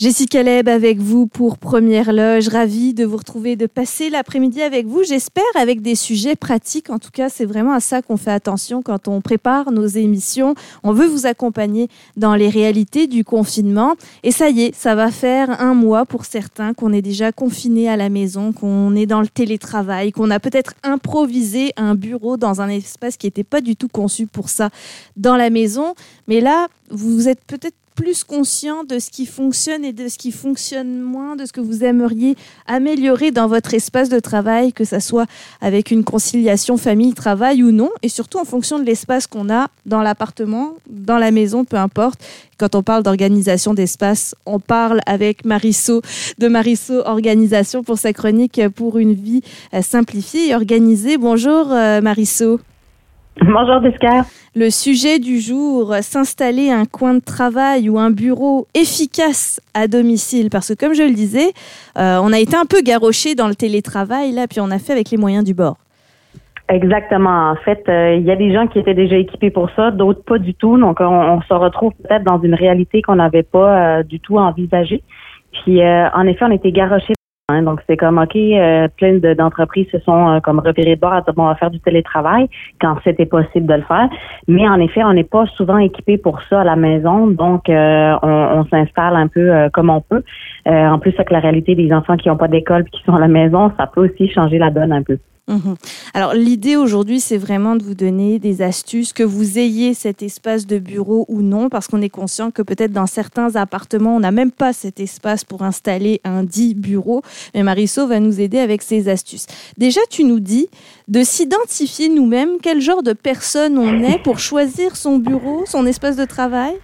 Jessica Leb avec vous pour Première Loge. Ravie de vous retrouver, de passer l'après-midi avec vous. J'espère avec des sujets pratiques. En tout cas, c'est vraiment à ça qu'on fait attention quand on prépare nos émissions. On veut vous accompagner dans les réalités du confinement. Et ça y est, ça va faire un mois pour certains qu'on est déjà confiné à la maison, qu'on est dans le télétravail, qu'on a peut-être improvisé un bureau dans un espace qui n'était pas du tout conçu pour ça dans la maison. Mais là, vous êtes peut-être plus conscient de ce qui fonctionne et de ce qui fonctionne moins, de ce que vous aimeriez améliorer dans votre espace de travail, que ce soit avec une conciliation famille-travail ou non, et surtout en fonction de l'espace qu'on a dans l'appartement, dans la maison, peu importe. Quand on parle d'organisation d'espace, on parle avec Marisso de Marisso Organisation pour sa chronique pour une vie euh, simplifiée et organisée. Bonjour euh, Marisso. Bonjour Descar. Le sujet du jour, s'installer un coin de travail ou un bureau efficace à domicile. Parce que comme je le disais, euh, on a été un peu garoché dans le télétravail, là, puis on a fait avec les moyens du bord. Exactement. En fait, euh, il y a des gens qui étaient déjà équipés pour ça, d'autres pas du tout. Donc, on, se retrouve peut-être dans une réalité qu'on n'avait pas euh, du tout envisagée. Puis, en effet, on était garoché Hein, donc, c'est comme, OK, euh, plein d'entreprises se sont euh, comme repérées de bord à dire, bon, on va faire du télétravail quand c'était possible de le faire. Mais en effet, on n'est pas souvent équipé pour ça à la maison. Donc, euh, on, s'installe un peu comme on peut. en plus, avec la réalité des enfants qui n'ont pas d'école qui sont à la maison, ça peut aussi changer la donne un peu. Mhm. Alors l'idée aujourd'hui, c'est vraiment de vous donner des astuces, que vous ayez cet espace de bureau ou non, parce qu'on est conscient que peut-être dans certains appartements, on n'a même pas cet espace pour installer un dit bureau. Mais Marisol va nous aider avec ces astuces. Déjà, tu nous dis de s'identifier nous-mêmes, quel genre de personne on est pour choisir son bureau, son espace de travail?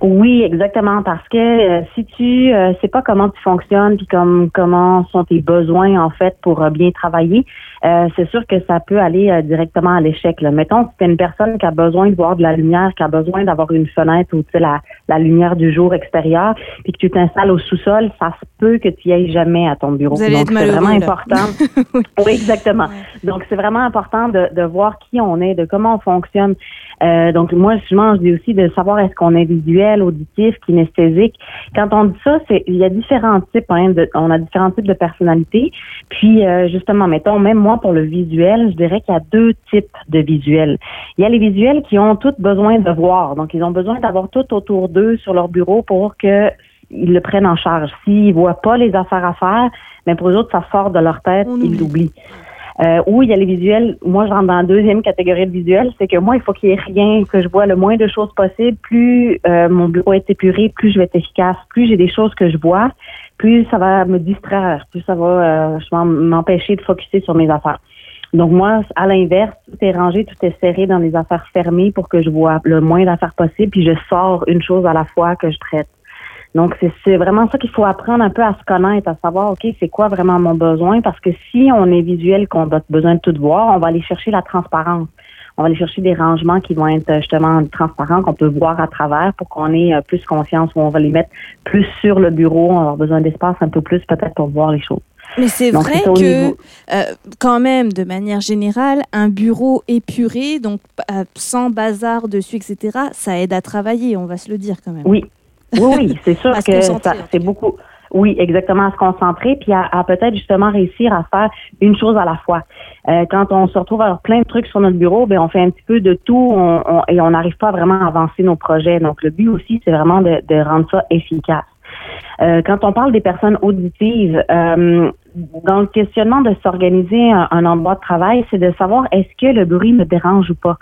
Oui, exactement, parce que euh, si tu euh, sais pas comment tu fonctionnes, puis comme comment sont tes besoins en fait pour euh, bien travailler, euh, c'est sûr que ça peut aller euh, directement à l'échec. Mettons, si tu une personne qui a besoin de voir de la lumière, qui a besoin d'avoir une fenêtre ou la, la lumière du jour extérieur, puis que tu t'installes au sous-sol, ça se peut que tu y ailles jamais à ton bureau. Vous Donc, c'est vraiment important. oui. exactement. Donc, c'est vraiment important de, de voir qui on est, de comment on fonctionne. Euh, donc, moi, je dis aussi de savoir est-ce qu'on est visuel, auditif, kinesthésique. Quand on dit ça, c'est il y a différents types. Hein, de, on a différents types de personnalités. Puis, justement, mettons, même pour le visuel, je dirais qu'il y a deux types de visuels. Il y a les visuels qui ont tous besoin de voir. Donc, ils ont besoin d'avoir tout autour d'eux sur leur bureau pour qu'ils le prennent en charge. S'ils voient pas les affaires à faire, mais pour eux autres, ça sort de leur tête, ils l'oublient. Euh, ou il y a les visuels, moi je rentre dans la deuxième catégorie de visuels, c'est que moi, il faut qu'il y ait rien, que je vois le moins de choses possible. Plus euh, mon bureau est épuré, plus je vais être efficace. Plus j'ai des choses que je vois, plus ça va me distraire, plus ça va euh, m'empêcher de focuser sur mes affaires. Donc moi, à l'inverse, tout est rangé, tout est serré dans les affaires fermées pour que je vois le moins d'affaires possible, puis je sors une chose à la fois que je traite. Donc, c'est vraiment ça qu'il faut apprendre un peu à se connaître, à savoir, OK, c'est quoi vraiment mon besoin? Parce que si on est visuel, qu'on a besoin de tout voir, on va aller chercher la transparence. On va aller chercher des rangements qui vont être justement transparents, qu'on peut voir à travers pour qu'on ait euh, plus confiance, ou on va les mettre plus sur le bureau, on va avoir besoin d'espace un peu plus peut-être pour voir les choses. Mais c'est vrai que, euh, quand même, de manière générale, un bureau épuré, donc euh, sans bazar dessus, etc., ça aide à travailler, on va se le dire quand même. Oui, oui, oui, c'est sûr que c'est beaucoup. Oui, exactement, à se concentrer, puis à, peut-être justement réussir à faire une chose à la fois. Euh, quand on se retrouve avec plein de trucs sur notre bureau, ben on fait un petit peu de tout et on n'arrive pas vraiment à avancer nos projets. Donc le but aussi, c'est vraiment de, rendre ça efficace. Euh, quand on parle des personnes auditives, euh, dans le questionnement de s'organiser un, endroit de travail, c'est de savoir est-ce que le bruit me dérange ou pas.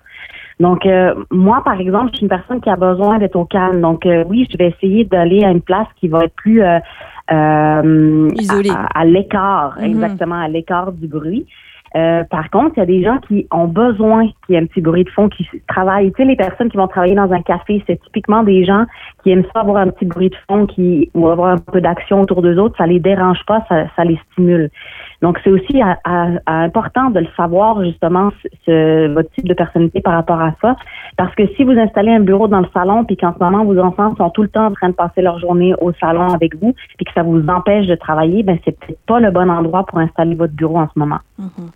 Donc, euh, moi, par exemple, je suis une personne qui a besoin d'être au calme. Donc, euh, oui, je vais essayer d'aller à une place qui va être plus euh, isolée, à, l'écart, mhm. exactement, à l'écart du bruit. Par contre, il y a des gens qui ont besoin qu'il y ait un petit bruit de fond, qui travaillent. Tu sais, les personnes qui vont travailler dans un café, c'est typiquement des gens qui aiment ça avoir un petit bruit de fond, qui ou avoir un peu d'action autour d'eux autres. Ça les dérange pas, ça, ça les stimule. Donc, c'est aussi important de le savoir, justement, ce, votre type de personnalité par rapport à ça. Parce que si vous installez un bureau dans le salon, puis qu'en ce moment, vos enfants sont tout le temps en train de passer leur journée au salon avec vous, puis que ça vous empêche de travailler, ben c'est peut-être pas le bon endroit pour installer votre bureau en ce moment. Mm-hmm.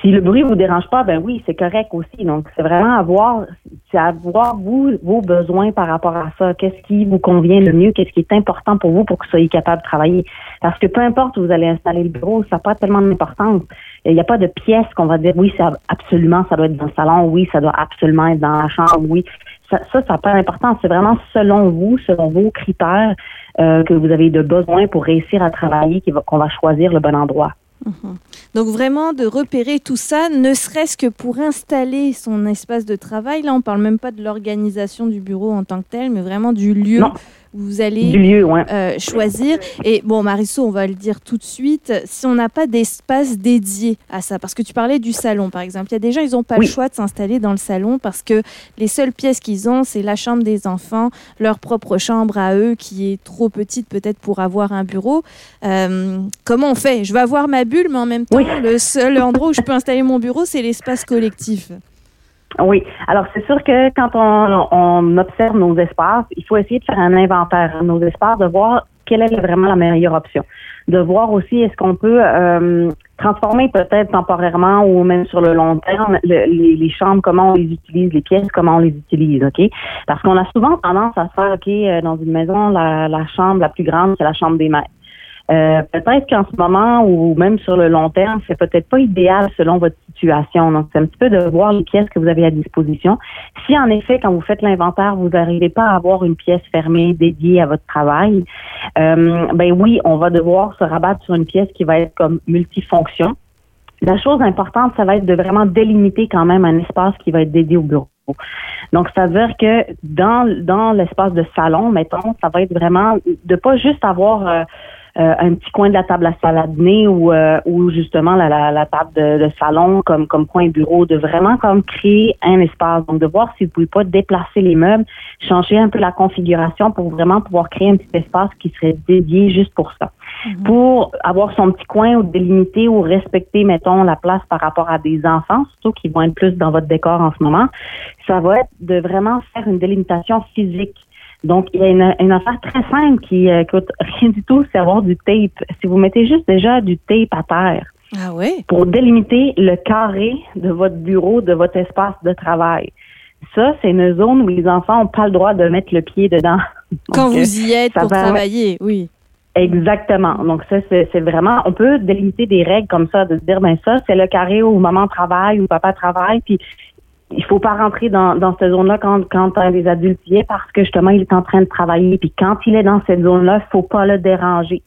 si le bruit vous dérange pas, ben oui, c'est correct aussi. Donc, c'est vraiment avoir, c'est avoir vous, vos besoins par rapport à ça. Qu'est-ce qui vous convient le mieux? Qu'est-ce qui est important pour vous pour que vous soyez capable de travailler? Parce que peu importe où vous allez installer le bureau, ça n'a pas tellement d'importance. Il n'y a pas de pièce qu'on va dire, oui, ça, absolument, ça doit être dans le salon. Oui, ça doit absolument être dans la chambre. Oui. Ça, ça n'a pas d'importance. C'est vraiment selon vous, selon vos critères, euh, que vous avez de besoins pour réussir à travailler qu'on va choisir le bon endroit. Mhm. Donc vraiment de repérer tout ça, ne serait-ce que pour installer son espace de travail. Là, on parle même pas de l'organisation du bureau en tant que tel, mais vraiment du lieu vous allez euh, choisir. Et bon, Marisol, on va le dire tout de suite, si on n'a pas d'espace dédié à ça, parce que tu parlais du salon, par exemple, il y a des gens, ils n'ont pas le choix de s'installer dans le salon parce que les seules pièces qu'ils ont, c'est la chambre des enfants, leur propre chambre à eux, qui est trop petite peut-être pour avoir un bureau. Euh, comment on fait? Je vais avoir ma bulle, mais en même temps, le seul endroit où je peux installer mon bureau, c'est l'espace collectif. Oui. Alors, c'est sûr que quand on, observe nos espaces, il faut essayer de faire un inventaire de nos espaces, de voir quelle est vraiment la meilleure option. De voir aussi est-ce qu'on peut euh, transformer peut-être temporairement ou même sur le long terme les, chambres, comment on les utilise, les pièces, comment on les utilise, OK? Parce qu'on a souvent tendance à faire, OK, euh, dans une maison, la, la chambre la plus grande, c'est la chambre des maîtres. Euh, peut-être qu'en ce moment ou même sur le long terme, c'est peut-être pas idéal selon votre situation. Donc, c'est un petit peu de voir les pièces que vous avez à disposition. Si en effet, quand vous faites l'inventaire, vous n'arrivez pas à avoir une pièce fermée dédiée à votre travail, euh, ben oui, on va devoir se rabattre sur une pièce qui va être comme multifonction. La chose importante, ça va être de vraiment délimiter quand même un espace qui va être dédié au bureau. Donc, ça veut dire que dans, dans l'espace de salon, mettons, ça va être vraiment de pas juste avoir euh, euh, un petit coin de la table à saladiner ou, euh, ou justement la, la, la table de, de, salon comme, comme coin bureau, de vraiment comme créer un espace. Donc, de voir si vous pouvez pas déplacer les meubles, changer un peu la configuration pour vraiment pouvoir créer un petit espace qui serait dédié juste pour ça. Mhm. Pour avoir son petit coin ou délimiter ou respecter, mettons, la place par rapport à des enfants, surtout qui vont être plus dans votre décor en ce moment, ça va être de vraiment faire une délimitation physique donc, il y a une, une affaire très simple qui euh, coûte rien du tout, c'est avoir du tape. Si vous mettez juste déjà du tape à terre, ah oui? pour délimiter le carré de votre bureau, de votre espace de travail. Ça, c'est une zone où les enfants n'ont pas le droit de mettre le pied dedans. Quand vous y êtes pour travailler, oui. Exactement. Donc ça, c'est vraiment, on peut délimiter des règles comme ça, de dire, ben ça, c'est le carré où maman travaille, où papa travaille, puis il faut pas rentrer dans, dans cette zone-là quand, quand les adultes y est parce que justement, il est en train de travailler. Puis quand il est dans cette zone-là, il faut pas le déranger.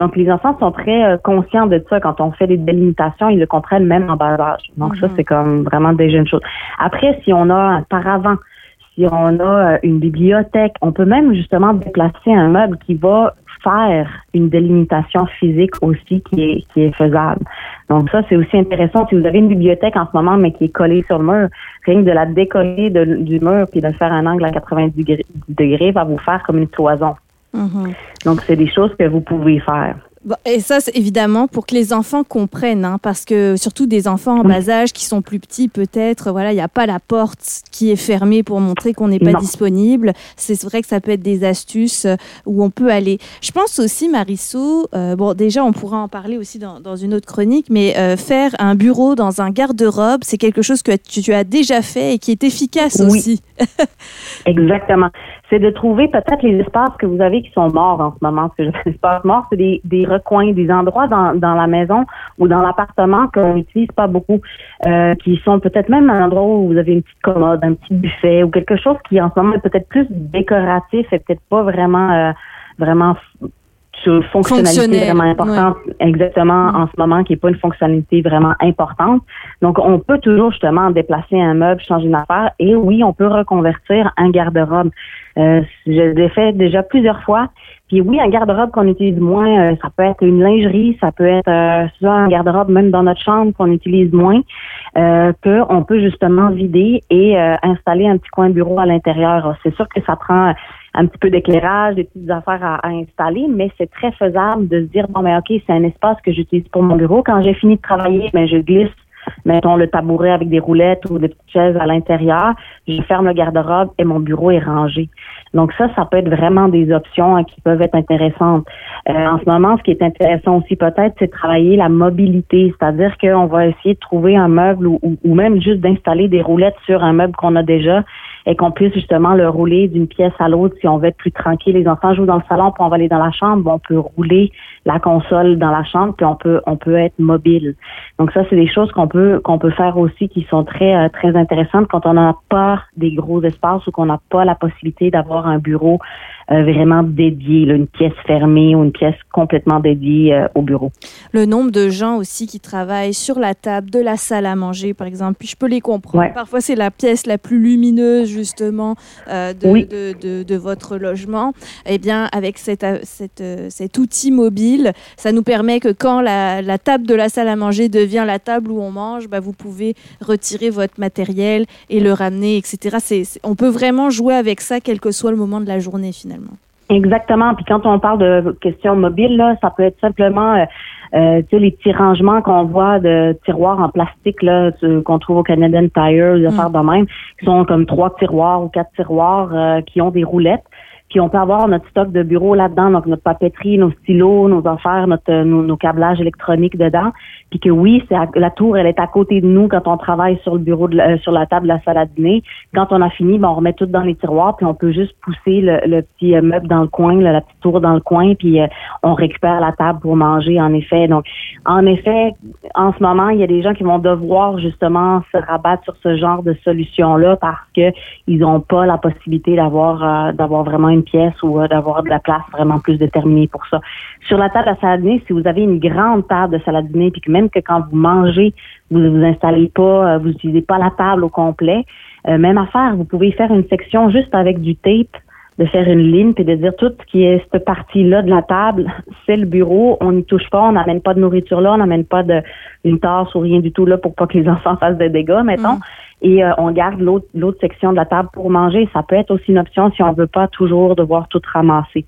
Donc, les enfants sont très euh, conscients de ça. Quand on fait des délimitations, ils le comprennent même en bas âge. Donc, ça, mhm. c'est comme vraiment déjà une chose. Après, si on a un paravent, si on a euh, une bibliothèque, on peut même justement déplacer un meuble qui va faire une délimitation physique aussi qui est, qui est faisable. Donc ça, c'est aussi intéressant. Si vous avez une bibliothèque en ce moment, mais qui est collée sur le mur, rien que de la décoller du mur puis de faire un angle à 90 degrés, va vous faire comme une cloison. Mm-hmm. Donc, c'est des choses que vous pouvez faire. Et ça, c'est évidemment pour que les enfants comprennent, hein, parce que surtout des enfants en bas âge qui sont plus petits, peut-être, voilà, il n'y a pas la porte qui est fermée pour montrer qu'on n'est pas disponible. C'est vrai que ça peut être des astuces euh, où on peut aller. Je pense aussi, Marissou, euh, bon, déjà, on pourra en parler aussi dans, dans une autre chronique, mais euh, faire un bureau dans un garde-robe, c'est quelque chose que tu, as déjà fait et qui est efficace aussi. Exactement. C'est de trouver peut-être les espaces que vous avez qui sont morts en ce moment. Parce que les espaces morts, c'est des, des recoins, des endroits dans, dans la maison ou dans l'appartement qu'on n'utilise pas beaucoup, euh, qui sont peut-être même un endroit où vous avez une petite commode, un petit buffet ou quelque chose qui en ce moment est peut-être plus décoratif et peut-être pas vraiment euh, vraiment sur fonctionnalité vraiment importante exactement mm. en ce moment qui est pas une fonctionnalité vraiment importante. Donc on peut toujours justement déplacer un meuble, changer une affaire et oui, on peut reconvertir un garde-robe. Euh, je l'ai fait déjà plusieurs fois. Puis oui, un garde-robe qu'on utilise moins, euh, ça peut être une lingerie, ça peut être euh, un garde-robe même dans notre chambre qu'on utilise moins, euh, qu'on peut justement vider et euh, installer un petit coin bureau à l'intérieur. C'est sûr que ça prend un petit peu d'éclairage, des petites affaires à, installer, mais c'est très faisable de se dire bon mais ben, ok, c'est un espace que j'utilise pour mon bureau. Quand j'ai fini de travailler, ben je glisse mettons le tabouret avec des roulettes ou des petites chaises à l'intérieur. Je ferme le garde-robe et mon bureau est rangé. Donc ça, ça peut être vraiment des options hein, qui peuvent être intéressantes. Euh, en ce moment, ce qui est intéressant aussi peut-être, c'est travailler la mobilité, c'est-à-dire qu'on va essayer de trouver un meuble ou, ou même juste d'installer des roulettes sur un meuble qu'on a déjà et qu'on puisse justement le rouler d'une pièce à l'autre si on veut être plus tranquille. Les enfants jouent dans le salon, puis on va aller dans la chambre, on peut rouler la console dans la chambre, puis on peut on peut être mobile. Donc ça, c'est des choses qu'on peut qu'on peut faire aussi qui sont très euh, très intéressantes quand on n'a pas des gros espaces ou qu'on n'a pas la possibilité d'avoir un bureau euh, vraiment dédié, une pièce fermée ou une pièce complètement dédiée euh, au bureau. Le nombre de gens aussi qui travaillent sur la table de la salle à manger, par exemple, puis je peux les comprendre. Parfois, c'est la pièce la plus lumineuse, justement, euh, de, de, de, votre logement. Eh bien, avec cette, cette, cet outil mobile, ça nous permet que quand la, la, table de la salle à manger devient la table où on mange, bah, vous pouvez retirer votre matériel et le ramener, etc. C'est, on peut vraiment jouer avec ça, quel que soit le moment de la journée, finalement. Exactement. Puis quand on parle de questions mobiles, là, ça peut être simplement euh, euh les petits rangements qu'on voit de tiroirs en plastique là qu'on trouve au Canadian Tire, des mm. affaires de même, qui sont comme trois tiroirs ou quatre tiroirs euh, qui ont des roulettes. Puis on peut avoir notre stock de bureau là-dedans, donc notre papeterie, nos stylos, nos affaires, notre, euh, nos, câblages électroniques dedans. Puis que oui, c'est la tour, elle est à côté de nous quand on travaille sur le bureau, de euh, sur la table de la salle à dîner. Quand on a fini, ben, on remet tout dans les tiroirs, puis on peut juste pousser le, petit euh, meuble dans le coin, la petite tour dans le coin, puis on récupère la table pour manger, en effet. Donc, en effet, en ce moment, il y a des gens qui vont devoir justement se rabattre sur ce genre de solution-là parce que ils n'ont pas la possibilité d'avoir d'avoir vraiment une pièce ou euh, d'avoir de la place vraiment plus déterminée pour ça. Sur la table à saladiner, si vous avez une grande table de saladiner, puis que même que quand vous mangez, vous ne vous installez pas, euh, vous n'utilisez pas la table au complet, euh, même affaire, vous pouvez faire une section juste avec du tape de faire une ligne puis de dire tout ce qui est cette partie-là de la table, c'est le bureau, on n'y touche pas, on n'amène pas de nourriture là, on n'amène pas de une tasse ou rien du tout là pour pas que les enfants fassent des dégâts, mettons. Mm et euh, on garde l'autre l'autre section de la table pour manger. Ça peut être aussi une option si on veut pas toujours devoir tout ramasser.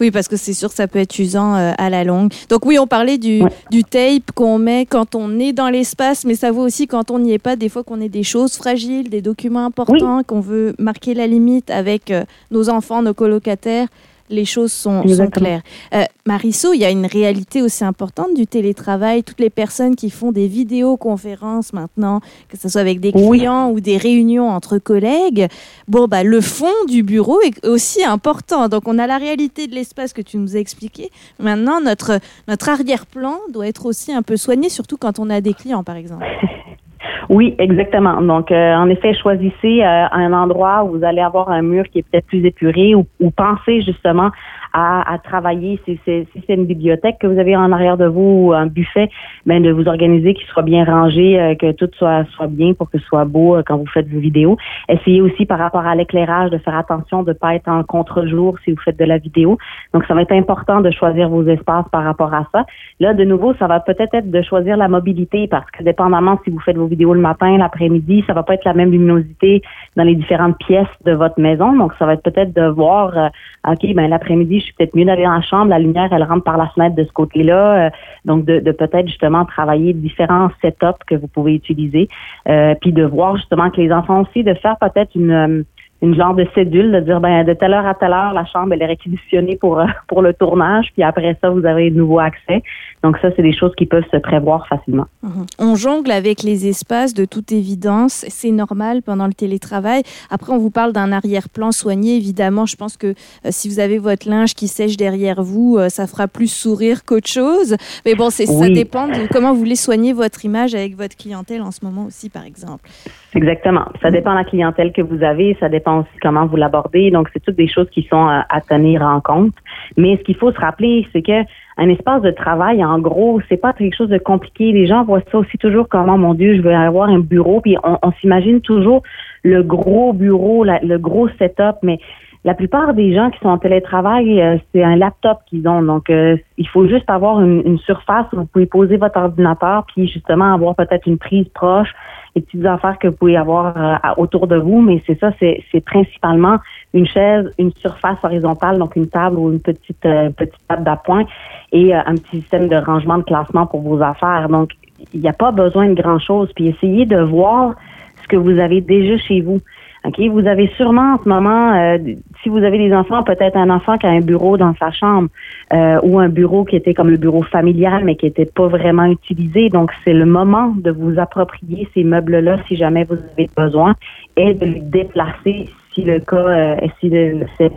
Oui, parce que c'est sûr que ça peut être usant euh, à la longue. Donc oui, on parlait du, du tape qu'on met quand on est dans l'espace, mais ça vaut aussi quand on n'y est pas. Des fois qu'on ait des choses fragiles, des documents importants, qu'on veut marquer la limite avec euh, nos enfants, nos colocataires les choses sont, claires. Euh, il y a une réalité aussi importante du télétravail. Toutes les personnes qui font des vidéoconférences maintenant, que ce soit avec des clients ou des réunions entre collègues, bon, bah, le fond du bureau est aussi important. Donc, on a la réalité de l'espace que tu nous as expliqué. Maintenant, notre, notre arrière-plan doit être aussi un peu soigné, surtout quand on a des clients, par exemple. Oui, exactement. Donc, euh, en effet, choisissez euh, un endroit où vous allez avoir un mur qui est peut-être plus épuré ou, ou pensez justement à, travailler. Si c'est une bibliothèque que vous avez en arrière de vous ou un buffet, ben de vous organiser qu'il soit bien rangé, euh, que tout soit soit bien pour que ce soit beau quand vous faites vos vidéos. Essayez aussi par rapport à l'éclairage de faire attention de pas être en contre-jour si vous faites de la vidéo. Donc, ça va être important de choisir vos espaces par rapport à ça. Là, de nouveau, ça va peut-être être de choisir la mobilité parce que dépendamment si vous faites vos vidéos le matin, l'après-midi, ça va pas être la même luminosité dans les différentes pièces de votre maison. Donc, ça va être peut-être de voir, euh, OK, ben l'après-midi, suis peut-être mieux d'aller dans la chambre, la lumière, elle rentre par la fenêtre de ce côté-là. Euh, donc, de, peut-être justement travailler différents setups que vous pouvez utiliser. Euh, puis de voir justement que les enfants aussi, de faire peut-être une une genre de cédule de dire ben de telle heure à telle heure la chambre elle est réquisitionnée pour euh, pour le tournage puis après ça vous avez de nouveau accès. Donc ça c'est des choses qui peuvent se prévoir facilement. Mhm. on jongle avec les espaces de toute évidence. C'est normal pendant le télétravail. Après on vous parle d'un arrière-plan soigné évidemment. Je pense que euh, si vous avez votre linge qui sèche derrière vous euh, ça fera plus sourire qu'autre chose. Mais bon c'est ça dépend de comment vous voulez soigner votre image avec votre clientèle en ce moment aussi par exemple exactement ça dépend de la clientèle que vous avez ça dépend aussi comment vous l'abordez. Donc, c'est toutes des choses qui sont à, tenir en compte. Mais ce qu'il faut se rappeler, c'est que un espace de travail, en gros, c'est pas quelque chose de compliqué. Les gens voient ça aussi toujours comme, oh mon Dieu, je veux avoir un bureau. Puis on, s'imagine toujours le gros bureau, le gros setup, mais la plupart des gens qui sont en télétravail, euh, c'est un laptop qu'ils ont. Donc, euh, il faut juste avoir une, surface où vous pouvez poser votre ordinateur, puis justement avoir peut-être une prise proche, les petites affaires que vous pouvez avoir euh, autour de vous, mais c'est ça, c'est, principalement une chaise, une surface horizontale, donc une table ou une petite petite table d'appoint et un petit système de rangement de classement pour vos affaires. Donc, il n'y a pas besoin de grand-chose. Puis essayez de voir ce que vous avez déjà chez vous. OK, vous avez sûrement en ce moment, euh, si vous avez des enfants, peut-être un enfant qui a un bureau dans sa chambre euh, ou un bureau qui était comme le bureau familial, mais qui n'était pas vraiment utilisé. Donc, c'est le moment de vous approprier ces meubles-là si jamais vous avez besoin et de les déplacer si le cas, euh, si le, c'est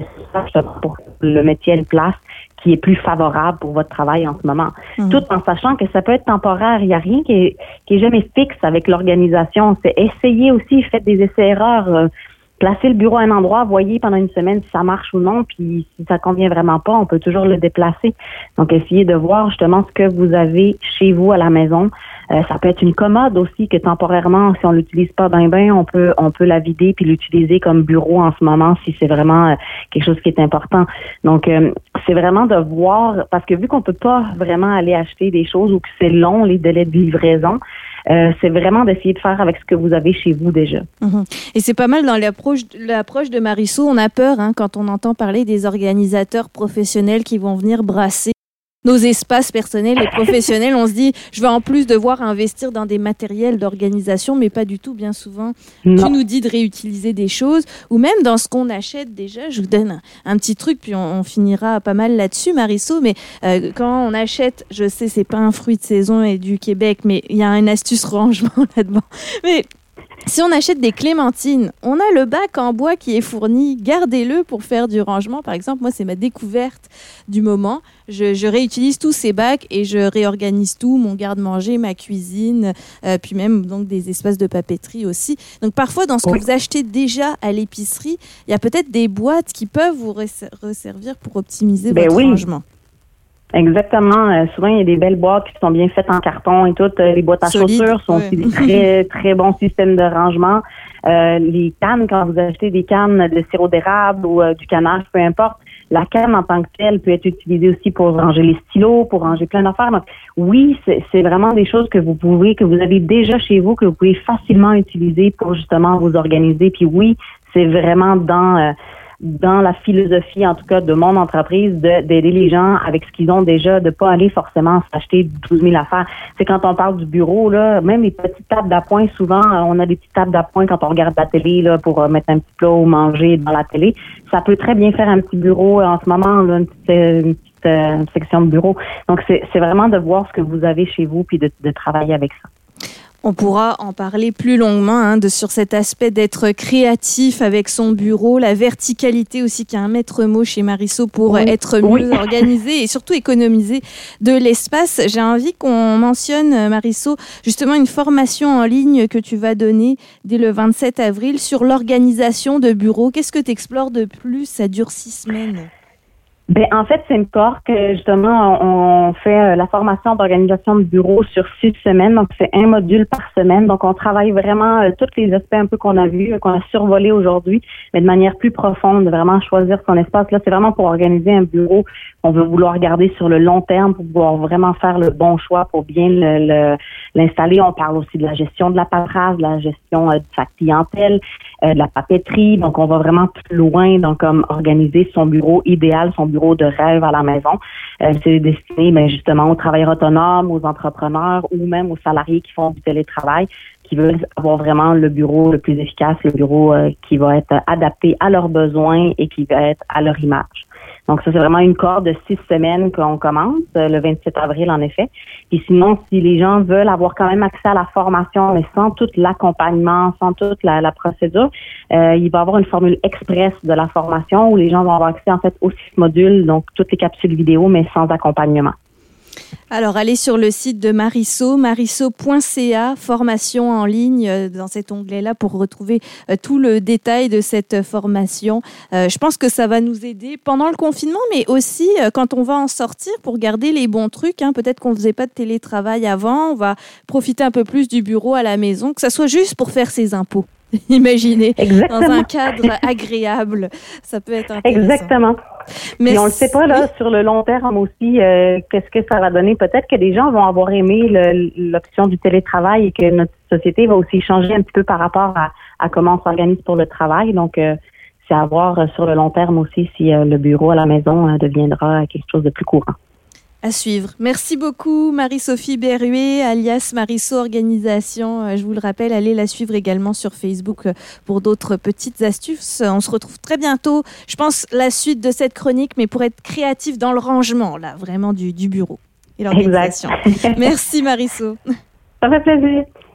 pour le métier à une place qui est plus favorable pour votre travail en ce moment. Mhm. Tout en sachant que ça peut être temporaire. Il n'y a rien qui est, qui est jamais fixe avec l'organisation. C'est essayer aussi, faites des essais-erreurs. Placez le bureau à un endroit, voyez pendant une semaine si ça marche ou non, puis si ça convient vraiment pas, on peut toujours le déplacer. Donc, essayez de voir justement ce que vous avez chez vous à la maison. Euh, ça peut être une commode aussi que temporairement, si on l'utilise pas bien bien, on peut on peut la vider puis l'utiliser comme bureau en ce moment si c'est vraiment euh, quelque chose qui est important. Donc euh, c'est vraiment de voir parce que vu qu'on peut pas vraiment aller acheter des choses ou que c'est long les délais de livraison, c'est vraiment d'essayer de faire avec ce que vous avez chez vous déjà. Mhm. Et c'est pas mal dans l'approche, de Marisol. On a peur hein, quand on entend parler des organisateurs professionnels qui vont venir brasser nos espaces personnels et professionnels. On se dit, je vais en plus devoir investir dans des matériels d'organisation, mais pas du tout, bien souvent. Tu nous dis de réutiliser des choses, ou même dans ce qu'on achète déjà. Je vous donne un, petit truc, puis on, finira pas mal là-dessus, Marisol. Mais euh, quand on achète, je sais, c'est pas un fruit de saison et du Québec, mais il y a une astuce rangement là-dedans. Mais si on achète des clémentines, on a le bac en bois qui est fourni. Gardez-le pour faire du rangement. Par exemple, moi, c'est ma découverte du moment. Je, réutilise tous ces bacs et je réorganise tout, mon garde-manger, ma cuisine, euh, puis même donc des espaces de papeterie aussi. Donc parfois, dans ce que vous achetez déjà à l'épicerie, il y a peut-être des boîtes qui peuvent vous resservir pour optimiser ben votre rangement. Exactement. Euh, souvent, il y a des belles boîtes qui sont bien faites en carton et tout. Euh, les boîtes à chaussures sont aussi des très, très bons systèmes de rangement. Euh, les cannes, quand vous achetez des cannes de sirop d'érable ou du canard, peu importe, la canne en tant que telle peut être utilisée aussi pour ranger les stylos, pour ranger plein d'affaires. Donc, oui, c'est vraiment des choses que vous pouvez, que vous avez déjà chez vous, que vous pouvez facilement utiliser pour justement vous organiser. Puis oui, c'est vraiment dans dans la philosophie, en tout cas, de mon entreprise, d'aider les gens avec ce qu'ils ont déjà, de pas aller forcément s'acheter 12 000 affaires. C'est quand on parle du bureau, là, même les petites tables d'appoint, souvent, euh, on a des petites tables d'appoint quand on regarde la télé, là, pour euh, mettre un petit plat ou manger dans la télé. Ça peut très bien faire un petit bureau euh, en ce moment, là, une petite, section de bureau. Donc, c'est vraiment de voir ce que vous avez chez vous puis de travailler avec ça. On pourra en parler plus longuement hein, de, sur cet aspect d'être créatif avec son bureau, la verticalité aussi qui est un maître mot chez Marisol pour être mieux organisé et surtout économiser de l'espace. J'ai envie qu'on mentionne, Marisol, justement une formation en ligne que tu vas donner dès le 27 avril sur l'organisation de bureaux. Qu'est-ce que tu explores de plus Ça dure six semaines. Ben, en fait, c'est une cohorte que justement on fait euh, la formation d'organisation de bureau sur six semaines. Donc, c'est un module par semaine. Donc, on travaille vraiment euh, tous les aspects un peu qu'on a vus, qu'on a survolés aujourd'hui, mais de manière plus profonde, vraiment choisir son espace. Là, c'est vraiment pour organiser un bureau on veut vouloir regarder sur le long terme pour pouvoir vraiment faire le bon choix pour bien l'installer. on parle aussi de la gestion de la paperasse, de la gestion euh, de sa clientèle, euh, de la papeterie. Donc, on va vraiment plus loin dans comme organiser son bureau idéal, son bureau de rêve à la maison. Euh, c'est destiné ben, justement aux travailleurs autonomes, aux entrepreneurs ou même aux salariés qui font du télétravail qui veulent avoir vraiment le bureau le plus efficace, le bureau qui va être adapté à leurs besoins et qui va être à leur image. Donc, ça, c'est vraiment une corde de six semaines qu'on commence, euh, le 27 avril, en effet. Et sinon, si les gens veulent avoir quand même accès à la formation, mais sans tout l'accompagnement, sans toute la, procédure, euh, il va y avoir une formule express de la formation où les gens vont avoir accès, en fait, aux six modules, donc toutes les capsules vidéo, mais sans accompagnement. Alors, allez sur le site de Mariso, mariso.ca, formation en ligne euh, dans cet onglet-là pour retrouver euh, tout le détail de cette formation. Euh, je pense que ça va nous aider pendant le confinement, mais aussi quand on va en sortir pour garder les bons trucs. Hein. Peut-être qu'on ne faisait pas de télétravail avant, on va profiter un peu plus du bureau à la maison, que ça soit juste pour faire ses impôts. Imaginez, dans un cadre agréable, ça peut être intéressant. Exactement. Mais on ne sait pas là sur le long terme aussi euh, qu'est-ce que ça va donner. Peut-être que des gens vont avoir aimé l'option du télétravail et que notre société va aussi changer un petit peu par rapport à, comment on s'organise pour le travail. Donc euh, c'est à voir euh, sur le long terme aussi si le bureau à la maison deviendra quelque chose de plus courant. À suivre. Merci beaucoup Marie-Sophie Berruet, alias Mariso Organisation. Euh, je vous le rappelle, allez la suivre également sur Facebook euh, pour d'autres petites astuces. On se retrouve très bientôt. Je pense la suite de cette chronique, mais pour être créatif dans le rangement, là, vraiment du, bureau et l'organisation. Merci Mariso. Ça fait plaisir.